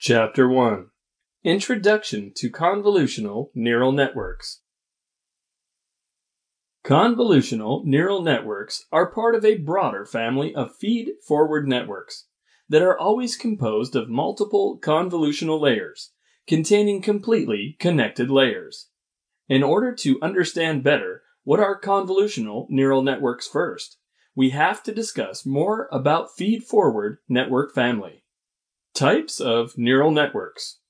Chapter 1 Introduction to Convolutional Neural Networks Convolutional neural networks are part of a broader family of feed-forward networks that are always composed of multiple convolutional layers containing completely connected layers. In order to understand better what are convolutional neural networks first, we have to discuss more about feed-forward network family. Types of neural networks.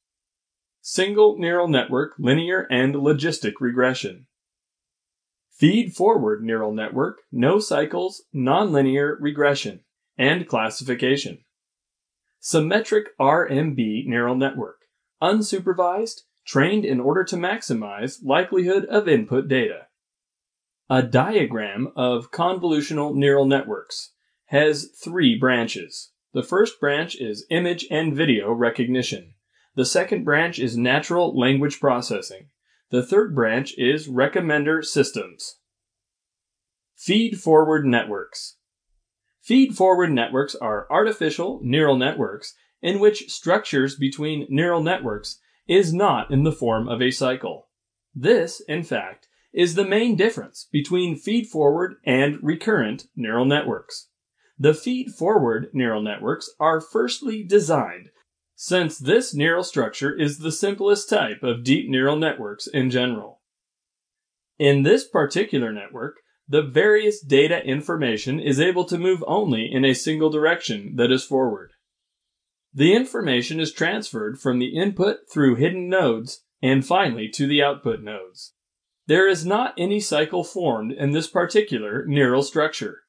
Single neural network linear and logistic regression. Feed-forward neural network no cycles nonlinear regression and classification. Symmetric RBM neural network unsupervised trained in order to maximize likelihood of input data. A diagram of convolutional neural networks has three branches. The first branch is image and video recognition. The second branch is natural language processing. The third branch is recommender systems. Feed forward networks. Feed forward networks are artificial neural networks in which structures between neural networks is not in the form of a cycle. This, in fact, is the main difference between feed-forward and recurrent neural networks. The feed-forward neural networks are firstly designed since this neural structure is the simplest type of deep neural networks in general. In this particular network, the various data information is able to move only in a single direction that is forward. The information is transferred from the input through hidden nodes and finally to the output nodes. There is not any cycle formed in this particular neural structure.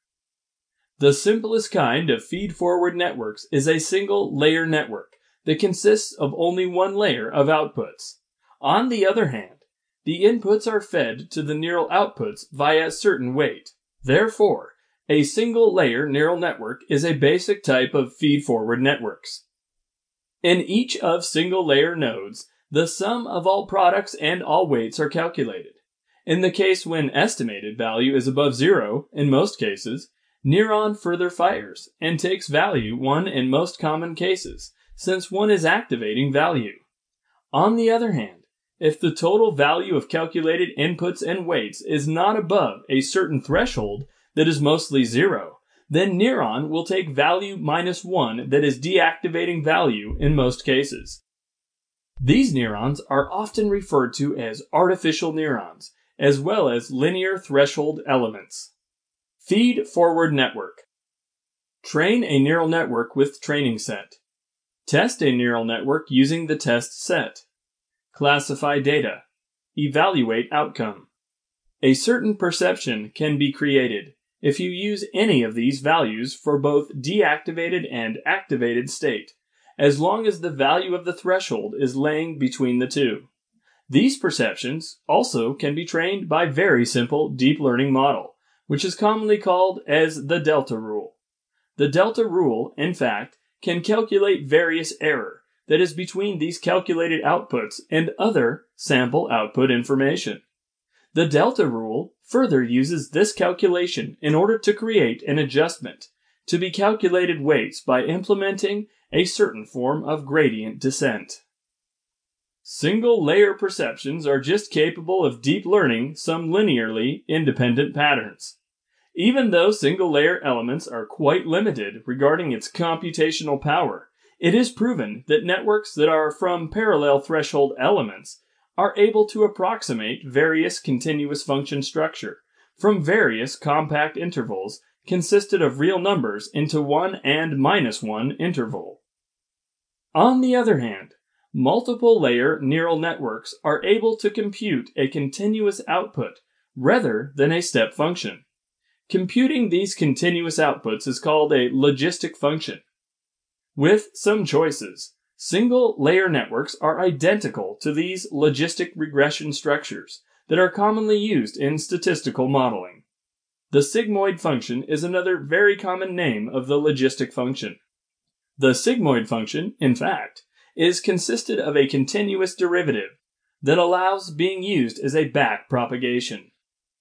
The simplest kind of feed-forward networks is a single layer network that consists of only one layer of outputs. On the other hand, the inputs are fed to the neural outputs via certain weight. Therefore, a single layer neural network is a basic type of feed-forward networks. In each of single layer nodes, the sum of all products and all weights are calculated. In the case when estimated value is above zero, in most cases, neuron further fires and takes value 1 in most common cases, since 1 is activating value. On the other hand, if the total value of calculated inputs and weights is not above a certain threshold that is mostly zero, then neuron will take value minus 1 that is deactivating value in most cases. These neurons are often referred to as artificial neurons as well as linear threshold elements. Feed forward network. Train a neural network with training set. Test a neural network using the test set. Classify data. Evaluate outcome. A certain perceptron can be created if you use any of these values for both deactivated and activated state, as long as the value of the threshold is laying between the two. These perceptrons also can be trained by very simple deep learning model, which is commonly called as the delta rule. The delta rule, in fact, can calculate various error that is between these calculated outputs and other sample output information. The delta rule further uses this calculation in order to create an adjustment to be calculated weights by implementing a certain form of gradient descent. Single layer perceptrons are just capable of deep learning some linearly independent patterns. Even though single layer elements are quite limited regarding its computational power, it is proven that networks that are from parallel threshold elements are able to approximate various continuous function structure from various compact intervals consisted of real numbers into 1 and minus 1 interval. On the other hand, multiple layer neural networks are able to compute a continuous output rather than a step function. Computing these continuous outputs is called a logistic function. With some choices, single layer networks are identical to these logistic regression structures that are commonly used in statistical modeling. The sigmoid function is another very common name of the logistic function. The sigmoid function, in fact, is consisted of a continuous derivative that allows being used as a back propagation.